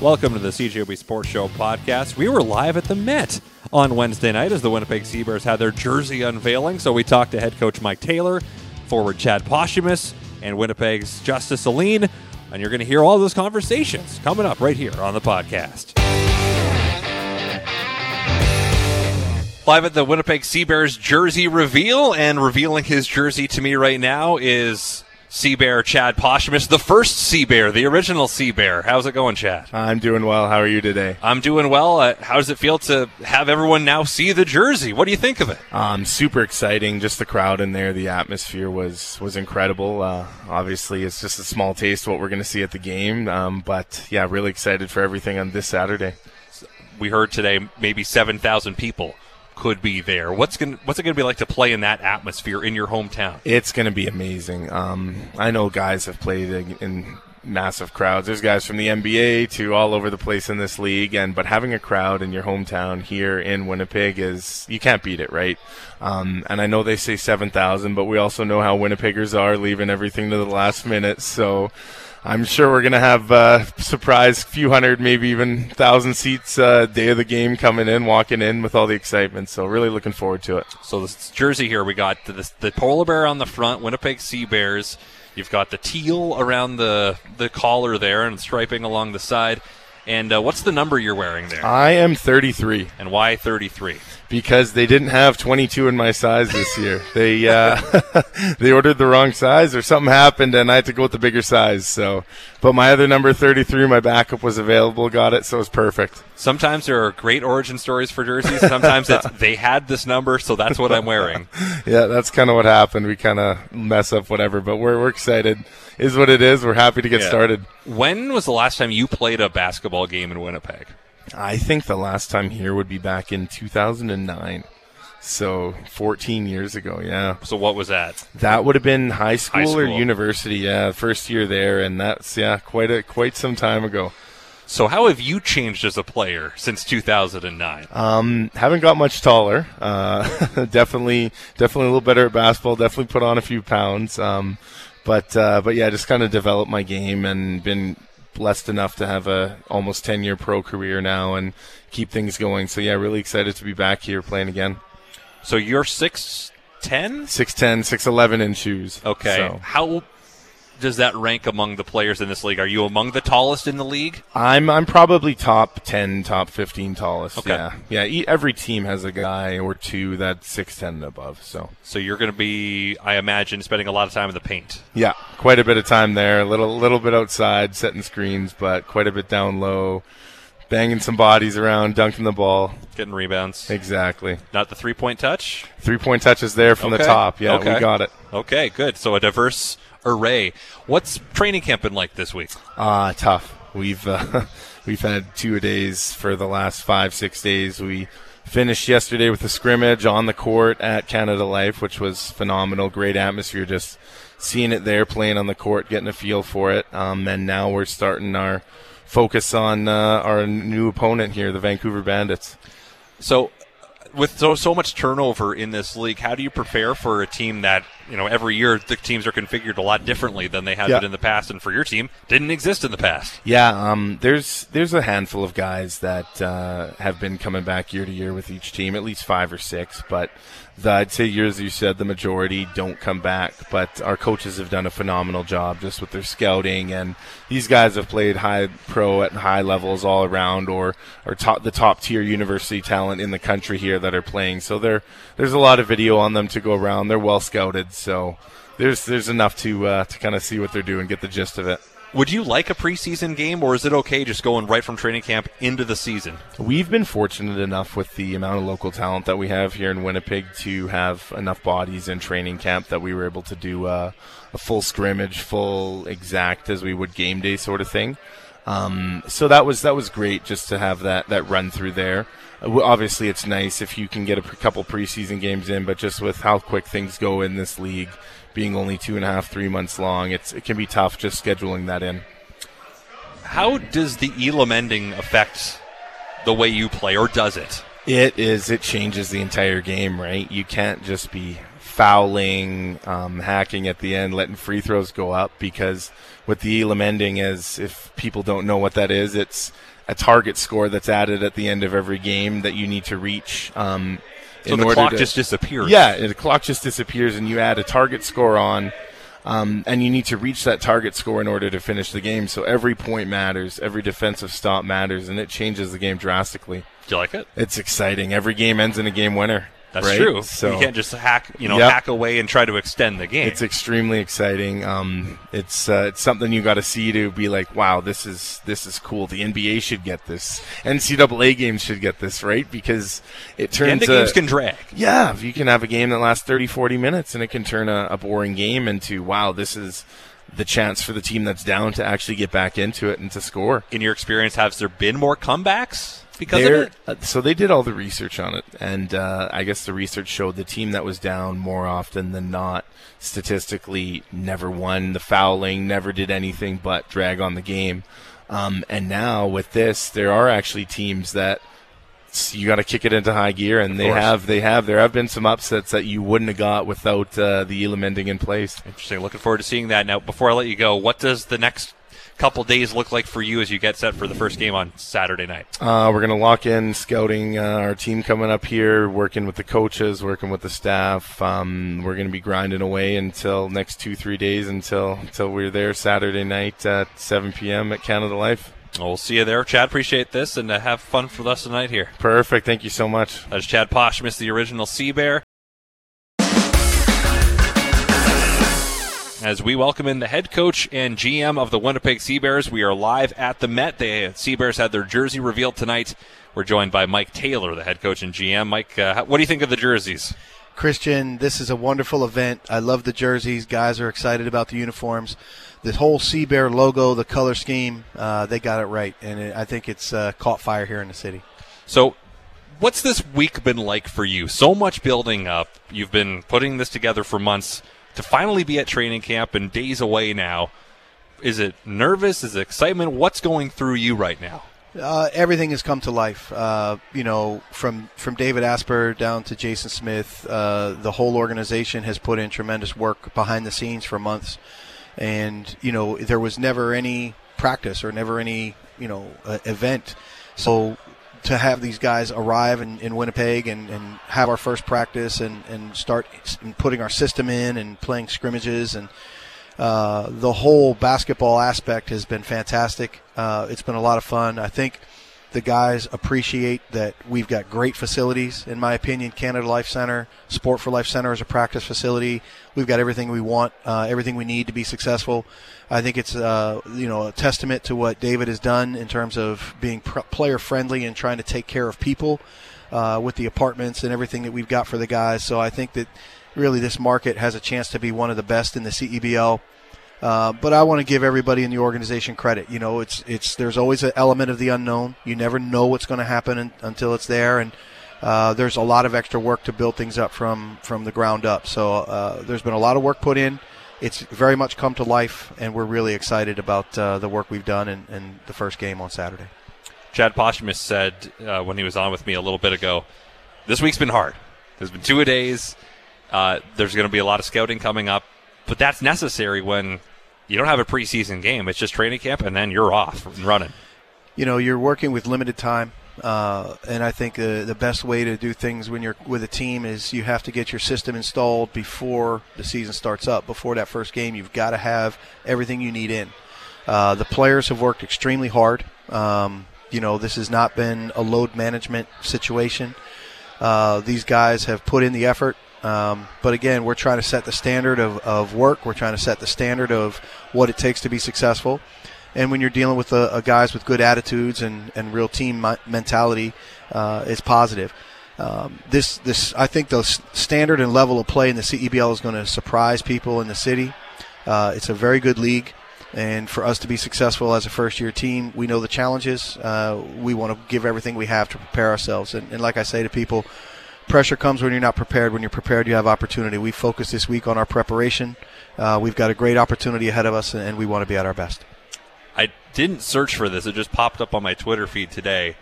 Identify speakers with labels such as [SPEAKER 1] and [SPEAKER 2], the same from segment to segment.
[SPEAKER 1] Welcome to the CJOB Sports Show podcast. We were live at the Met on Wednesday night as the Winnipeg Sea Bears had their jersey unveiling. So we talked to head coach Mike Taylor, forward Chad Posthumus, and Winnipeg's Justus Alleyn. And you're going to hear all those conversations coming up right here on the podcast. Live at the Winnipeg Sea Bears jersey reveal, and revealing his jersey to me right now is Sea Bear Chad Posthumus, the first Sea Bear, the original Sea Bear. How's it going, Chad?
[SPEAKER 2] I'm doing well. How are you today?
[SPEAKER 1] I'm doing well. Uh, how does it feel to have everyone now see the jersey? What do you think of it?
[SPEAKER 2] Um, super exciting. Just the crowd in there, the atmosphere was was incredible. Uh, obviously, it's just a small taste of what we're going to see at the game. Um, but yeah, really excited for everything on this Saturday.
[SPEAKER 1] We heard today maybe seven thousand people could be there. What's going what's it going to be like to play in that atmosphere in your hometown?
[SPEAKER 2] It's going to be amazing. Um, I know guys have played in massive crowds. There's guys from the NBA to all over the place in this league, and but having a crowd in your hometown here in Winnipeg is you can't beat it, right? Um, and I know they say seven thousand, but we also know how Winnipeggers are, leaving everything to the last minute. So I'm sure we're gonna have uh, surprise few hundred, maybe even thousand seats uh, day of the game coming in, walking in with all the excitement. So really looking forward to it.
[SPEAKER 1] So this jersey here, we got the, the polar bear on the front, Winnipeg Sea Bears. You've got the teal around the the collar there and striping along the side. And uh, what's the number you're wearing there?
[SPEAKER 2] I am 33.
[SPEAKER 1] And why 33?
[SPEAKER 2] Because they didn't have 22 in my size this year. they uh, they ordered the wrong size, or something happened, and I had to go with the bigger size. So, but my other number 33, my backup was available, got it, so it was perfect.
[SPEAKER 1] Sometimes there are great origin stories for jerseys. Sometimes it's they had this number, so that's what I'm wearing.
[SPEAKER 2] yeah, that's kind of what happened. We kind of mess up whatever, but we're we're excited. Is what it is. We're happy to get
[SPEAKER 1] Yeah.
[SPEAKER 2] started.
[SPEAKER 1] When was the last time you played a basketball game in Winnipeg?
[SPEAKER 2] I think the last time here would be back in 2009. So 14 years ago, yeah.
[SPEAKER 1] So what was that?
[SPEAKER 2] That would have been high school, or
[SPEAKER 1] school.
[SPEAKER 2] university, yeah. First year there, and that's yeah, quite a quite some time ago.
[SPEAKER 1] So how have you changed as a player since 2009?
[SPEAKER 2] Um, haven't got much taller. Uh, definitely, definitely a little better at basketball. Definitely put on a few pounds. Um, but uh, but yeah, just kind of developed my game and been blessed enough to have a almost 10 year pro career now and keep things going. So yeah, really excited to be back here playing again.
[SPEAKER 1] So you're 6'10"?
[SPEAKER 2] 6'10", 6'11 in shoes.
[SPEAKER 1] Okay.
[SPEAKER 2] So
[SPEAKER 1] How does that rank among the players in this league? Are you among the tallest in the league?
[SPEAKER 2] I'm I'm probably top 10, top 15 tallest.
[SPEAKER 1] Okay.
[SPEAKER 2] Yeah. Yeah, every team has a guy or two that's 6'10 and above. So
[SPEAKER 1] So you're going to be, I imagine, spending a lot of time in the paint.
[SPEAKER 2] Yeah, quite a bit of time there. A little, little bit outside, setting screens, but quite a bit down low, banging some bodies around, dunking the ball.
[SPEAKER 1] Getting rebounds.
[SPEAKER 2] Exactly.
[SPEAKER 1] Not the three point touch?
[SPEAKER 2] Three point touches there from
[SPEAKER 1] Okay.
[SPEAKER 2] the top. Yeah,
[SPEAKER 1] Okay.
[SPEAKER 2] we got it.
[SPEAKER 1] Okay, good. So a diverse array. What's training camp been like this week?
[SPEAKER 2] Ah, tough. We've uh, we've had two days for the last five, six days. We finished yesterday with a scrimmage on the court at Canada Life, which was phenomenal. Great atmosphere. Just seeing it there, playing on the court, getting a feel for it. Um, and now we're starting our focus on uh, our new opponent here, the Vancouver Bandits.
[SPEAKER 1] So, with so, so much turnover in this league, how do you prepare for a team that, you know, every year the teams are configured a lot differently than they have
[SPEAKER 2] Yeah.
[SPEAKER 1] been in the past, and for your team, didn't exist in the past?
[SPEAKER 2] Yeah, um, there's there's a handful of guys that uh, have been coming back year to year with each team, at least five or six. But the, I'd say, years you said, the majority don't come back. But our coaches have done a phenomenal job just with their scouting, and these guys have played high pro at high levels all around, or or top the top tier university talent in the country here that are playing. So there there's a lot of video on them to go around. They're well scouted, so there's there's enough to uh, to kind of see what they're doing, get the gist of it.
[SPEAKER 1] Would you like a preseason game, or is it okay just going right from training camp into the season?
[SPEAKER 2] We've been fortunate enough with the amount of local talent that we have here in Winnipeg to have enough bodies in training camp that we were able to do uh, a full scrimmage, full exact as we would game day sort of thing. Um, so that was that was great just to have that that run through there. Obviously, it's nice if you can get a couple preseason games in, but just with how quick things go in this league, being only two and a half, three months long, it's it can be tough just scheduling that in.
[SPEAKER 1] How does the Elam ending affect the way you play, or does it?
[SPEAKER 2] It is. It changes the entire game, right? You can't just be fouling, um, hacking at the end, letting free throws go up because what the Elam ending is, if people don't know what that is, it's a target score that's added at the end of every game that you need to reach. Um,
[SPEAKER 1] So
[SPEAKER 2] in
[SPEAKER 1] the
[SPEAKER 2] order
[SPEAKER 1] clock
[SPEAKER 2] to,
[SPEAKER 1] just disappears.
[SPEAKER 2] yeah, the clock just disappears, and you add a target score on, um, and you need to reach that target score in order to finish the game. So every point matters, every defensive stop matters, and it changes the game drastically.
[SPEAKER 1] Do you like it?
[SPEAKER 2] It's exciting. Every game ends in a game winner.
[SPEAKER 1] That's
[SPEAKER 2] right?
[SPEAKER 1] true.
[SPEAKER 2] So
[SPEAKER 1] you can't just hack, you know,
[SPEAKER 2] Yep.
[SPEAKER 1] hack away and try to extend the game.
[SPEAKER 2] it's extremely exciting. Um, it's uh, it's something you got to see to be like, wow, this is this is cool. The NBA should get this. NCAA games should get this, right? Because it
[SPEAKER 1] the end
[SPEAKER 2] turns
[SPEAKER 1] of games can drag.
[SPEAKER 2] Yeah, if you can have a game that lasts 30, 40 minutes and it can turn a, a boring game into, wow, this is the chance for the team that's down to actually get back into it and to score.
[SPEAKER 1] In your experience, has there been more comebacks because of
[SPEAKER 2] They're-
[SPEAKER 1] it?
[SPEAKER 2] uh, so they did all the research on it, and uh, I guess the research showed the team that was down more often than not, statistically, never won the fouling, never did anything but drag on the game. Um, and now with this, there are actually teams that you got to kick it into high gear, and they
[SPEAKER 1] course.
[SPEAKER 2] have they have there have been some upsets that you wouldn't have got without uh, the Elam ending in place.
[SPEAKER 1] Interesting. Looking forward to seeing that. Now, before I let you go, what does the next couple days look like for you as you get set for the first game on Saturday night?
[SPEAKER 2] Uh, we're going to lock in scouting uh, our team coming up here, working with the coaches, working with the staff. Um, we're going to be grinding away until next two, three days until until we're there Saturday night at 7 p.m. at Canada Life.
[SPEAKER 1] We'll see you there. Chad, appreciate this and uh, have fun for us rest of the night here.
[SPEAKER 2] Perfect. Thank you so much.
[SPEAKER 1] That's Chad Posthumus, the original Sea Bear. As we welcome in the head coach and GM of the Winnipeg Sea Bears, we are live at the Met. The Sea Bears had their jersey revealed tonight. We're joined by Mike Taylor, the head coach and GM. Mike, uh, what do you think of the jerseys?
[SPEAKER 3] Christian, this is a wonderful event. I love the jerseys. Guys are excited about the uniforms. The whole Sea Bear logo, the color scheme, uh, they got it right. And it, I think it's uh, caught fire here in the city.
[SPEAKER 1] So, what's this week been like for you? So much building up. You've been putting this together for months to finally be at training camp and days away now. Is it nervous? Is it excitement? What's going through you right now?
[SPEAKER 3] Uh, everything has come to life. Uh, you know, from from David Asper down to Jason Smith, uh, the whole organization has put in tremendous work behind the scenes for months, and you know there was never any practice or never any you know uh, event. So to have these guys arrive in, in Winnipeg and, and have our first practice and, and start putting our system in and playing scrimmages and uh, the whole basketball aspect has been fantastic. Uh, it's been a lot of fun. I think the guys appreciate that we've got great facilities. In my opinion, Canada Life Center, Sport for Life Center is a practice facility. We've got everything we want, uh, everything we need to be successful. I think it's uh, you know a testament to what David has done in terms of being pr- player friendly and trying to take care of people uh, with the apartments and everything that we've got for the guys. So I think that really this market has a chance to be one of the best in the CEBL. Uh, but I want to give everybody in the organization credit. You know, it's it's there's always an element of the unknown. You never know what's going to happen un- until it's there, and uh, there's a lot of extra work to build things up from from the ground up. So uh, there's been a lot of work put in. It's very much come to life, and we're really excited about uh, the work we've done in, in the first game on Saturday.
[SPEAKER 1] Chad Posthumus said uh, when he was on with me a little bit ago, this week's been hard. There's been two a days. Uh, there's going to be a lot of scouting coming up, but that's necessary when you don't have a preseason game. It's just training camp, and then you're off and running.
[SPEAKER 3] you know you're working with limited time uh, and I think uh, the best way to do things when you're with a team is you have to get your system installed before the season starts up. Before that first game, you've got to have everything you need in. Uh, the players have worked extremely hard. Um, you know, this has not been a load management situation. Uh, these guys have put in the effort. Um, but again, we're trying to set the standard of, of work. We're trying to set the standard of what it takes to be successful. And when you're dealing with a, a guys with good attitudes and, and real team mentality, uh, it's positive. Um, this this I think the standard and level of play in the CEBL is going to surprise people in the city. Uh, it's a very good league, and for us to be successful as a first year team, we know the challenges. Uh, we want to give everything we have to prepare ourselves. And, and like I say to people, pressure comes when you're not prepared. When you're prepared, you have opportunity. We focus this week on our preparation. Uh, we've got a great opportunity ahead of us, and, we want to be at our best.
[SPEAKER 1] I didn't search for this; it just popped up on my Twitter feed today.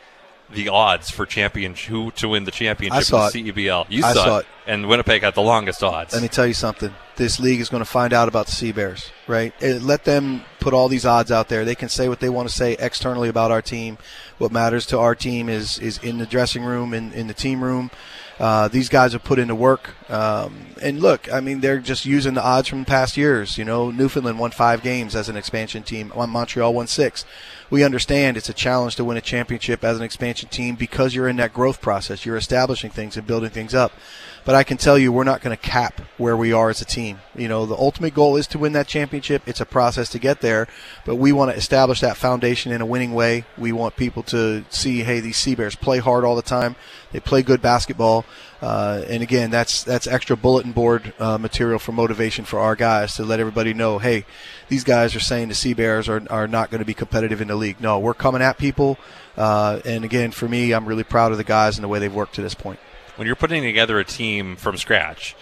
[SPEAKER 1] the odds for champion who to win the championship
[SPEAKER 3] I saw
[SPEAKER 1] in the CEBL. You
[SPEAKER 3] I
[SPEAKER 1] saw,
[SPEAKER 3] saw
[SPEAKER 1] it. and Winnipeg had the longest odds.
[SPEAKER 3] Let me tell you something. This league is going to find out about the Sea Bears, right? Eh, let them put all these odds out there. They can say what they want to say externally about our team. What matters to our team is is in the dressing room, in, in the team room. Uh, these guys have put into work. Um, and look, I mean, they're just using the odds from past years. You know, Newfoundland won five games as an expansion team. Montreal won six. We understand it's a challenge to win a championship as an expansion team because you're in that growth process. You're establishing things and building things up. But I can tell you, we're not going to cap where we are as a team. You know, the ultimate goal is to win that championship. It's a process to get there, but we want to establish that foundation in a winning way. We want people to see, hey, these Sea Bears play hard all the time. They play good basketball, uh, and again, that's that's extra bulletin board uh, material for motivation for our guys to let everybody know, hey, these guys are saying the Sea Bears are are not going to be competitive in the league. No, we're coming at people, uh, and again, for me, I'm really proud of the guys and the way they've worked to this point
[SPEAKER 1] when you're putting together a team from scratch,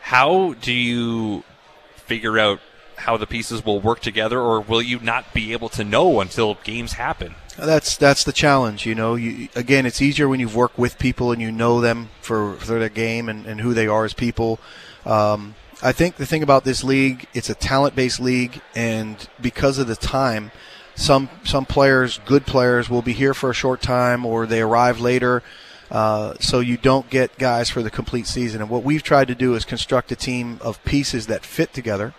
[SPEAKER 1] how do you figure out how the pieces will work together, or will you not be able to know until games happen?
[SPEAKER 3] That's that's the challenge, you know. You, again, it's easier when you've worked with people and you know them for, for their game and, and who they are as people. Um, I think the thing about this league, it's a talent-based league, and because of the time, some some players, good players, will be here for a short time, or they arrive later. Uh, so you don't get guys for the complete season. And what we've tried to do is construct a team of pieces that fit together.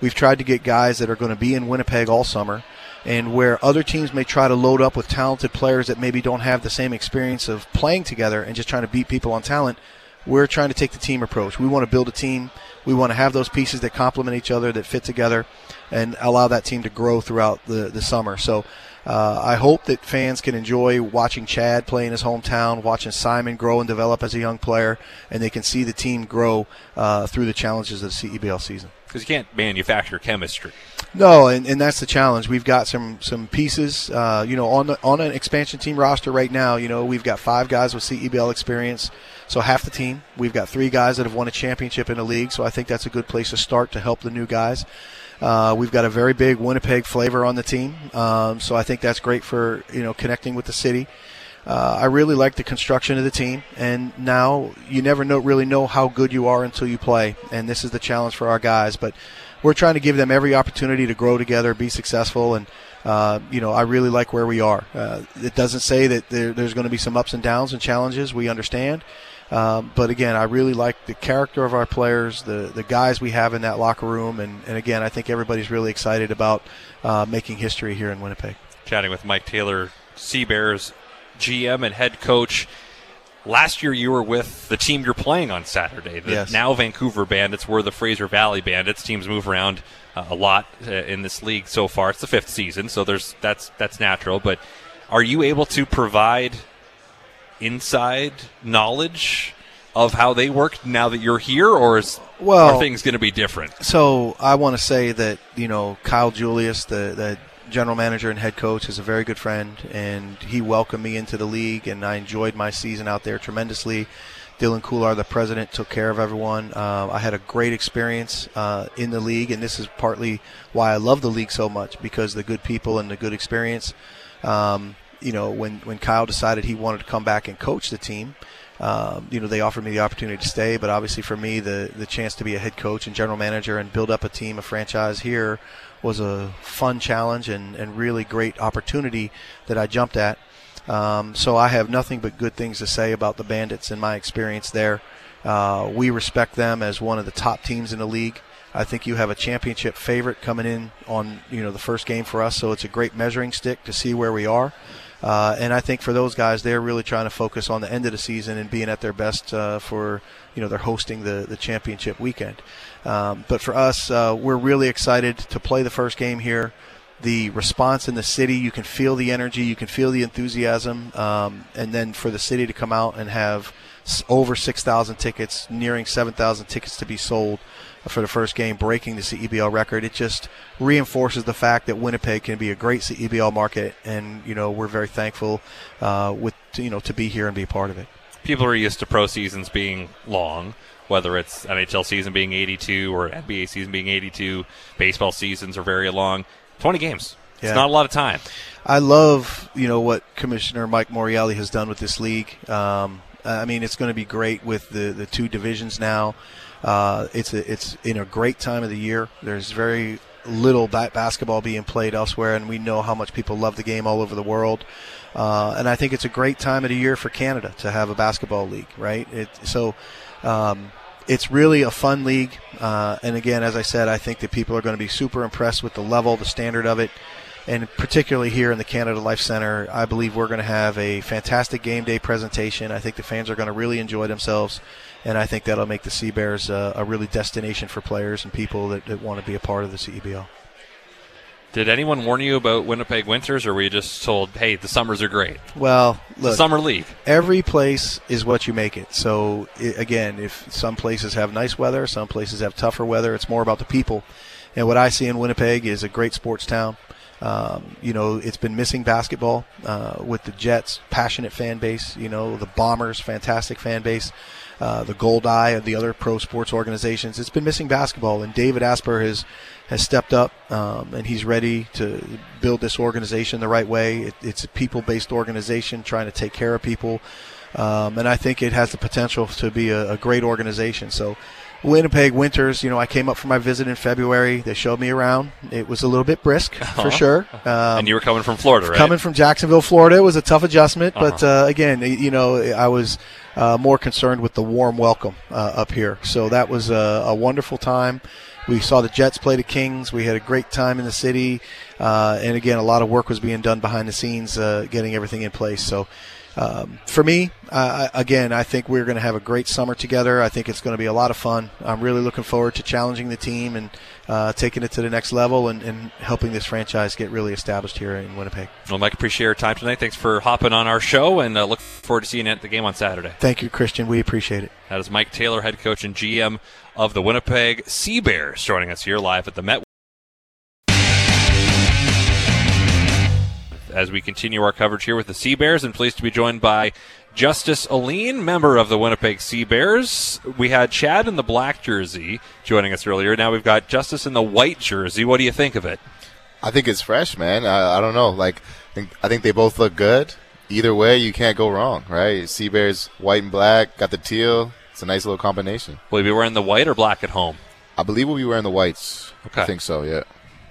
[SPEAKER 3] We've tried to get guys that are going to be in Winnipeg all summer, and where other teams may try to load up with talented players that maybe don't have the same experience of playing together and just trying to beat people on talent. We're trying to take the team approach. We want to build a team. We want to have those pieces that complement each other, that fit together, and allow that team to grow throughout the, the summer. So uh, I hope that fans can enjoy watching Chad play in his hometown, watching Simon grow and develop as a young player, and they can see the team grow uh, through the challenges of the CEBL season.
[SPEAKER 1] Because you can't manufacture chemistry.
[SPEAKER 3] No, and, and that's the challenge. We've got some some pieces, uh, you know, on the, on an expansion team roster right now. You know, we've got five guys with CEBL experience, so half the team. We've got three guys that have won a championship in the league, so I think that's a good place to start to help the new guys. Uh, we've got a very big Winnipeg flavor on the team, um, so I think that's great for you know connecting with the city. Uh, I really like the construction of the team, and now you never know really know how good you are until you play, and this is the challenge for our guys. But we're trying to give them every opportunity to grow together, be successful, and uh, you know I really like where we are. Uh, it doesn't say that there, there's going to be some ups and downs and challenges. We understand. Um, but again, I really like the character of our players, the the guys we have in that locker room, and, and again, I think everybody's really excited about uh, making history here in Winnipeg.
[SPEAKER 1] Chatting with Mike Taylor, Sea Bears GM and head coach. Last year, you were with the team you're playing on Saturday. The
[SPEAKER 3] yes.
[SPEAKER 1] now Vancouver Bandits were the Fraser Valley Bandits. Teams move around uh, a lot uh, in this league so far. It's the fifth season, so there's that's that's natural. But are you able to provide inside knowledge of how they work now that you're here, or is
[SPEAKER 3] well,
[SPEAKER 1] are things going to be different?
[SPEAKER 3] So I want to say that you know Kyle Julius, the the general manager and head coach, is a very good friend, and he welcomed me into the league, and I enjoyed my season out there tremendously. Dylan Kular, the president, took care of everyone. Uh, I had a great experience uh, in the league, and this is partly why I love the league so much because the good people and the good experience. Um, you know, when, when Kyle decided he wanted to come back and coach the team, um, you know, they offered me the opportunity to stay. But obviously, for me, the the chance to be a head coach and general manager and build up a team, a franchise here, was a fun challenge and, and really great opportunity that I jumped at. Um, so I have nothing but good things to say about the Bandits and my experience there. Uh, we respect them as one of the top teams in the league. I think you have a championship favorite coming in on you know the first game for us, so it's a great measuring stick to see where we are. Uh, and I think for those guys, they're really trying to focus on the end of the season and being at their best uh, for you know they're hosting the the championship weekend. Um, but for us, uh, we're really excited to play the first game here. The response in the city, you can feel the energy, you can feel the enthusiasm, um, and then for the city to come out and have over 6,000 tickets, nearing 7,000 tickets to be sold for the first game, breaking the CEBL record. It just reinforces the fact that Winnipeg can be a great CEBL market, and you know we're very thankful uh, with you know to be here and be a part of it.
[SPEAKER 1] People are used to pro seasons being long, whether it's NHL season being 82 or NBA season being 82. Baseball seasons are very long. 20 games It's not a lot of time.
[SPEAKER 3] I love you know what Commissioner Mike Morreale has done with this league. Um, I mean, it's going to be great with the the two divisions now. Uh, it's a, it's in a great time of the year. There's very little ba- basketball being played elsewhere, and we know how much people love the game all over the world. Uh, and I think it's a great time of the year for Canada to have a basketball league, right? It, so um, it's really a fun league. Uh, and again, as I said, I think that people are going to be super impressed with the level, the standard of it. And particularly here in the Canada Life Center, I believe we're going to have a fantastic game day presentation. I think the fans are going to really enjoy themselves and I think that'll make the Sea Bears uh, a really destination for players and people that, that want to be a part of the CEBL.
[SPEAKER 1] Did anyone warn you about Winnipeg winters, or were you just told, "Hey, the summers are great"?
[SPEAKER 3] Well, look,
[SPEAKER 1] summer league.
[SPEAKER 3] Every place is what you make it. So it, again, if some places have nice weather, some places have tougher weather. It's more about the people. And what I see in Winnipeg is a great sports town. Um, you know, it's been missing basketball uh, with the Jets, passionate fan base. You know, the Bombers, fantastic fan base. Uh, the Goldeye of the other pro sports organizations. It's been missing basketball, and David Asper has has stepped up, um, and he's ready to build this organization the right way. It, it's a people based organization trying to take care of people, um, and I think it has the potential to be a, a great organization. So. Winnipeg winters, you know, I came up for my visit in February. They showed me around. It was a little bit brisk uh-huh. for sure.
[SPEAKER 1] Um, and you were coming from Florida, right?
[SPEAKER 3] Coming from Jacksonville, Florida, it was a tough adjustment. Uh-huh. But uh, again, you know, I was uh, more concerned with the warm welcome uh, up here. So that was a, a, wonderful time. We saw the Jets play the Kings. We had a great time in the city, uh, and again, a lot of work was being done behind the scenes, uh, getting everything in place. So. Um, for me, uh, again, I think we're going to have a great summer together. I think it's going to be a lot of fun. I'm really looking forward to challenging the team and uh, taking it to the next level and, and, helping this franchise get really established here in Winnipeg.
[SPEAKER 1] Well, Mike, appreciate your time tonight. Thanks for hopping on our show, and uh, look forward to seeing you at the game on Saturday.
[SPEAKER 3] Thank you, Christian. We appreciate it.
[SPEAKER 1] That is Mike Taylor, head coach and GM of the Winnipeg Sea Bears, joining us here live at the Met. As we continue our coverage here with the Sea Bears, and pleased to be joined by Justus Alleyn, member of the Winnipeg Sea Bears. We had Chad in the black jersey joining us earlier. Now we've got Justus in the white jersey. What do you think of it?
[SPEAKER 4] I think it's fresh, man. I, I don't know. Like, I think, I think they both look good. Either way, you can't go wrong, right? Sea Bears white and black, got the teal. It's a nice little combination.
[SPEAKER 1] Will you be wearing the white or black at home?
[SPEAKER 4] I believe we'll be wearing the whites. Okay. I think so, yeah.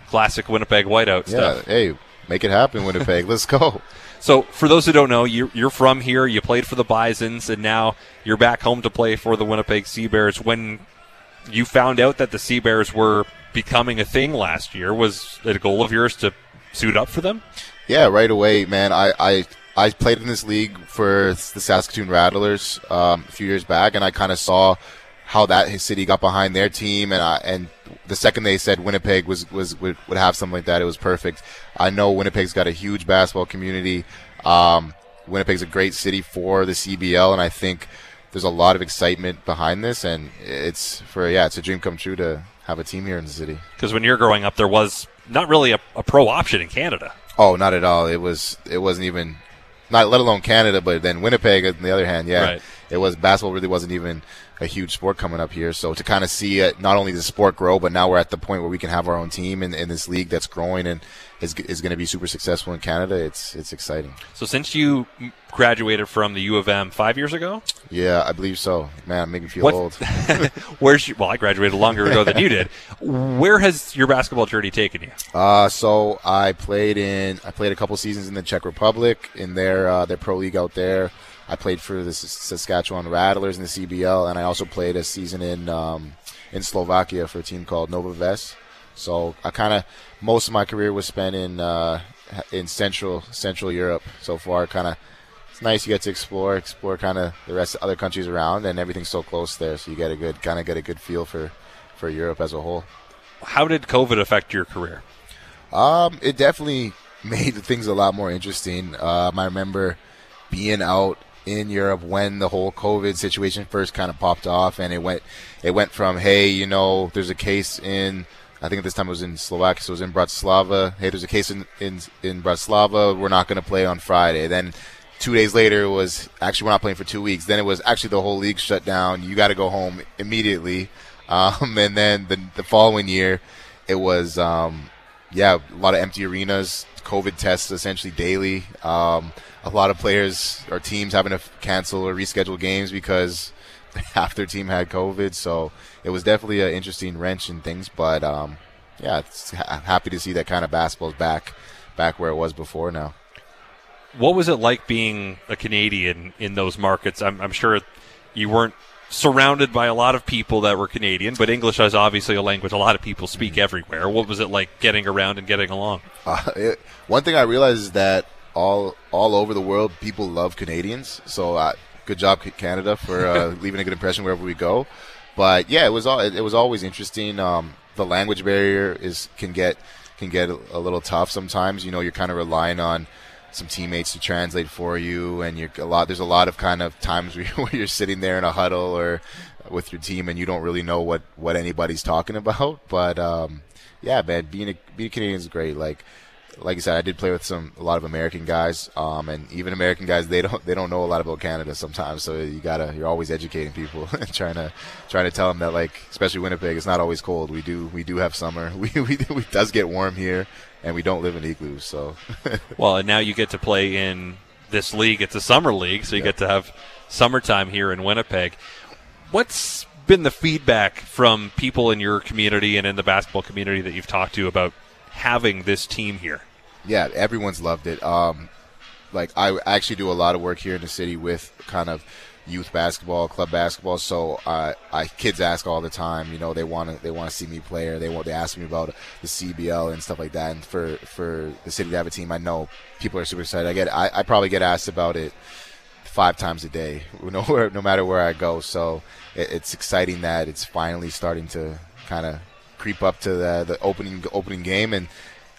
[SPEAKER 1] Classic Winnipeg whiteout
[SPEAKER 4] yeah,
[SPEAKER 1] stuff.
[SPEAKER 4] Hey, make it happen, Winnipeg. Let's go.
[SPEAKER 1] So, for those who don't know, you're, you're, from here. You played for the Bisons, and now you're back home to play for the Winnipeg Sea Bears. When you found out that the Sea Bears were becoming a thing last year, was it a goal of yours to suit up for them?
[SPEAKER 4] Yeah, right away, man. I, I, I played in this league for the Saskatoon Rattlers um, a few years back, and I kind of saw how that city got behind their team, and I, and the second they said Winnipeg was, was would, would have something like that, it was perfect. I know Winnipeg's got a huge basketball community. Um, Winnipeg's a great city for the CEBL, and I think there's a lot of excitement behind this, and it's for yeah, it's a dream come true to have a team here in the city.
[SPEAKER 1] Because when you're growing up, there was not really a, a, pro option in Canada.
[SPEAKER 4] Oh, not at all. It was it wasn't even not let alone Canada, but then Winnipeg on the other hand, yeah, right. it was basketball really wasn't even a huge sport coming up here. So to kind of see it, not only the sport grow, but now we're at the point where we can have our own team in, in this league that's growing and is, is going to be super successful in Canada. It's it's exciting.
[SPEAKER 1] So since you graduated from the U of M five years ago,
[SPEAKER 4] yeah, I believe so. Man, I'm making me feel what, old.
[SPEAKER 1] where's you, well, I graduated longer ago than you did. Where has your basketball journey taken you?
[SPEAKER 4] Uh, so I played in I played a couple seasons in the Czech Republic in their uh, their pro league out there. I played for the Saskatchewan Rattlers in the CEBL, and I also played a season in um, in Slovakia for a team called Nova Ves. So I kind of most of my career was spent in uh, in Central Central Europe so far. Kind of it's nice you get to explore explore kind of the rest of other countries around, and everything's so close there, so you get a good kind of get a good feel for for Europe as a whole.
[SPEAKER 1] How did COVID affect your career?
[SPEAKER 4] Um, it definitely made things a lot more interesting. Um, I remember being out in Europe when the whole COVID situation first kind of popped off, and it went it went from hey, you know, there's a case in I think at this time it was in Slovakia, so it was in Bratislava. Hey, there's a case in in, in Bratislava. We're not going to play on Friday. Then two days later it was actually we're not playing for two weeks. Then it was actually the whole league shut down. You got to go home immediately. Um, and then the the following year, it was um, yeah, a lot of empty arenas, COVID tests essentially daily. Um, a lot of players or teams having to cancel or reschedule games because half their team had COVID. So it was definitely an interesting wrench in things. But um, yeah, I'm happy to see that kind of basketball's back, back where it was before now.
[SPEAKER 1] What was it like being a Canadian in those markets? I'm, I'm sure you weren't surrounded by a lot of people that were Canadian, but English is obviously a language a lot of people speak everywhere. What was it like getting around and getting along?
[SPEAKER 4] Uh, it, one thing I realized is that all all over the world, people love Canadians. So uh, good job, Canada, for uh, leaving a good impression wherever we go. But yeah, it was all, it was always interesting. Um, the language barrier is can get can get a, a little tough sometimes. You know, you're kind of relying on some teammates to translate for you, and you're a lot. There's a lot of kind of times where, where you're sitting there in a huddle or with your team, and you don't really know what what anybody's talking about. But um, yeah, man, being a being a Canadian is great. Like like I said, I did play with some a lot of American guys, um, and even American guys they don't they don't know a lot about Canada sometimes. So you gotta you're always educating people and trying to trying to tell them that like especially Winnipeg, it's not always cold. We do we do have summer. We we, we does get warm here, and we don't live in igloos. So
[SPEAKER 1] well, and now you get to play in this league. It's a summer league, so you get to have summertime here in Winnipeg. What's been the feedback from people in your community and in the basketball community that you've talked to about having this team here?
[SPEAKER 4] Yeah, everyone's loved it. Um, like I actually do a lot of work here in the city with kind of youth basketball, club basketball. So uh, I kids ask all the time. You know, they want to they want to see me play, or they want they ask me about the CEBL and stuff like that. And for for the city to have a team, I know people are super excited. I get I, I probably get asked about it five times a day, no, no matter where I go. So it, it's exciting that it's finally starting to kind of creep up to the, the opening opening game and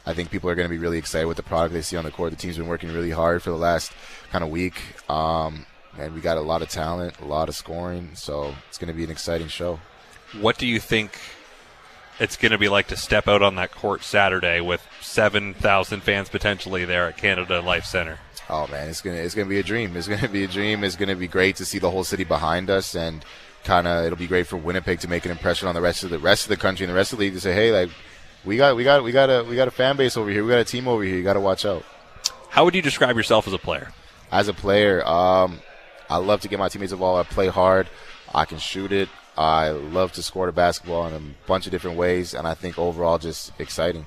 [SPEAKER 4] I think people are going to be really excited with the product they see on the court. The team's been working really hard for the last kind of week, um, and we got a lot of talent, a lot of scoring, so it's going to be an exciting show.
[SPEAKER 1] What do you think it's going to be like to step out on that court Saturday with seven thousand fans potentially there at Canada Life Center?
[SPEAKER 4] Oh man, it's gonna it's gonna be a dream. It's gonna be a dream. It's gonna be great to see the whole city behind us, and kind of it'll be great for Winnipeg to make an impression on the rest of the rest of the country and the rest of the league to say, hey, like we got we got we got a we got a fan base over here. We got a team over here. You got to watch out.
[SPEAKER 1] How would you describe yourself as a player?
[SPEAKER 4] As a player, um, I love to get my teammates involved. I play hard. I can shoot it. I love to score the basketball in a bunch of different ways, and I think overall just exciting.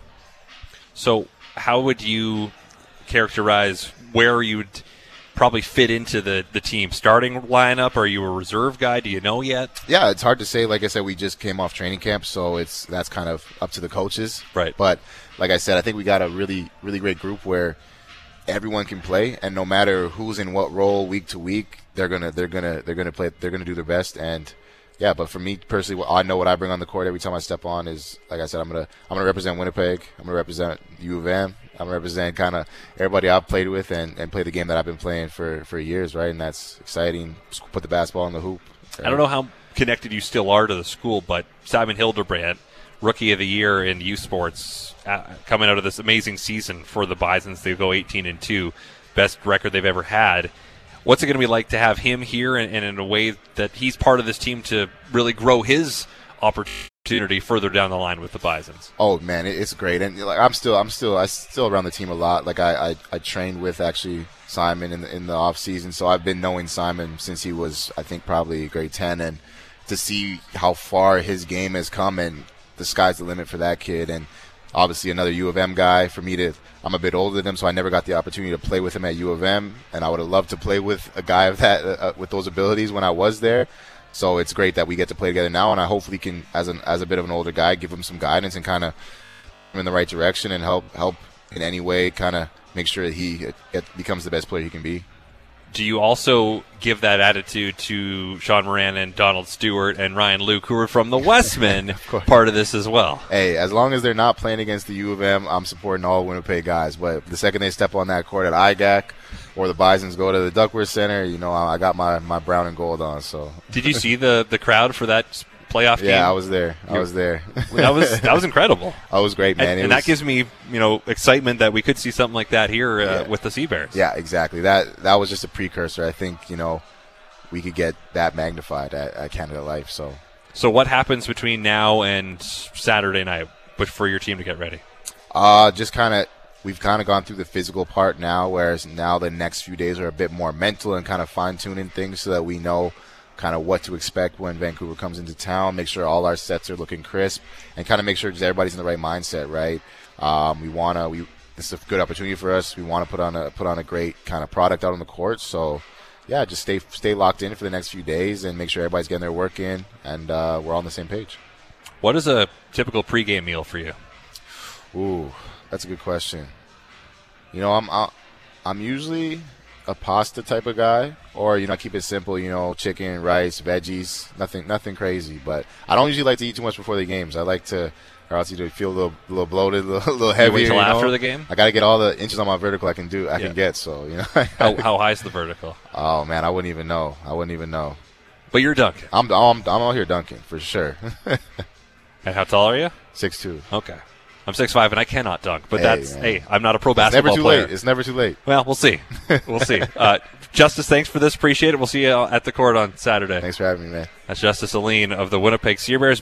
[SPEAKER 1] So, how would you characterize where you'd probably fit into the, the team starting lineup? Are you a reserve guy? Do you know yet?
[SPEAKER 4] Yeah, it's hard to say. Like I said, we just came off training camp, so it's that's kind of up to the coaches.
[SPEAKER 1] Right.
[SPEAKER 4] But like I said, I think we got a really really great group where everyone can play, and no matter who's in what role week to week, they're gonna they're gonna they're gonna play. They're gonna do their best and. Yeah, but for me personally, I know what I bring on the court every time I step on is, like I said, I'm gonna I'm gonna represent Winnipeg. I'm gonna represent U of M. I'm gonna represent kind of everybody I've played with and, and play the game that I've been playing for, for years, right? And that's exciting. Just put the basketball in the hoop.
[SPEAKER 1] Right? I don't know how connected you still are to the school, but Simon Hildebrandt, rookie of the year in U Sports, uh, coming out of this amazing season for the Bisons, they go 18 and two, best record they've ever had. What's it going to be like to have him here and, and, in a way that he's part of this team to really grow his opportunity further down the line with the Bisons?
[SPEAKER 4] Oh man, it's great, and like I'm still, I'm still, I still around the team a lot. Like I, I, I trained with actually Simon in the, in the off season, so I've been knowing Simon since he was, I think, probably grade ten, and to see how far his game has come, and the sky's the limit for that kid, and obviously another U of M guy. For me to, I'm a bit older than him, so I never got the opportunity to play with him at U of M, and I would have loved to play with a guy of that uh, with those abilities when I was there. So it's great that we get to play together now, and I hopefully can, as an as a bit of an older guy, give him some guidance and kind of in the right direction and help help in any way, kind of make sure that he becomes the best player he can be
[SPEAKER 1] do you also give that attitude to Sean Moran and Donald Stewart and Ryan Luke, who are from the Wesmen, of part of this as well?
[SPEAKER 4] Hey, as long as they're not playing against the U of M, I'm supporting all Winnipeg guys. But the second they step on that court at IGAC or the Bisons go to the Duckworth Center, you know, I got my, my brown and gold on. So,
[SPEAKER 1] did you see the the crowd for that playoff
[SPEAKER 4] yeah, game. Yeah, I was there. I was there.
[SPEAKER 1] that was that was incredible.
[SPEAKER 4] that was great, man.
[SPEAKER 1] And, and
[SPEAKER 4] was,
[SPEAKER 1] that gives me you know excitement that we could see something like that here uh, yeah. with the Sea Bears.
[SPEAKER 4] Yeah, exactly. That that was just a precursor. I think you know we could get that magnified at, at Canada Life. So.
[SPEAKER 1] So what happens between now and Saturday night but for your team to get ready?
[SPEAKER 4] Uh, just kind of we've kind of gone through the physical part now, whereas now the next few days are a bit more mental and kind of fine tuning things so that we know kind of what to expect when Vancouver comes into town. Make sure all our sets are looking crisp, and kind of make sure everybody's in the right mindset. Right? Um, we wanna we this is a good opportunity for us. We want to put on a put on a great kind of product out on the court. So. Yeah, just stay stay locked in for the next few days and make sure everybody's getting their work in and uh, we're all on the same page.
[SPEAKER 1] What is a typical pregame meal for you?
[SPEAKER 4] Ooh, that's a good question. You know, I'm I'm usually a pasta type of guy, or you know, I keep it simple. You know, chicken, rice, veggies, nothing nothing crazy. But I don't usually like to eat too much before the games. I like to, or else you feel a little, little bloated, a little, little heavier.
[SPEAKER 1] wait till
[SPEAKER 4] you know?
[SPEAKER 1] after the game?
[SPEAKER 4] I got to get all the inches on my vertical I can do. I
[SPEAKER 1] Yeah.
[SPEAKER 4] can get. So you know.
[SPEAKER 1] How, how high is the vertical?
[SPEAKER 4] oh man, I wouldn't even know. I wouldn't even know.
[SPEAKER 1] But you're dunking.
[SPEAKER 4] I'm I'm I'm out here dunking for sure.
[SPEAKER 1] And how tall are you?
[SPEAKER 4] Six two.
[SPEAKER 1] Okay. I'm six five and I cannot dunk, but
[SPEAKER 4] Hey,
[SPEAKER 1] that's
[SPEAKER 4] man.
[SPEAKER 1] hey, I'm not a pro
[SPEAKER 4] It's never too
[SPEAKER 1] player.
[SPEAKER 4] late. It's never too late.
[SPEAKER 1] Well, we'll see. We'll see. Uh, Justus, thanks for this. Appreciate it. We'll see you at the court on Saturday.
[SPEAKER 4] Thanks for having me, man.
[SPEAKER 1] That's Justus Alleyn of the Winnipeg Sea Bears.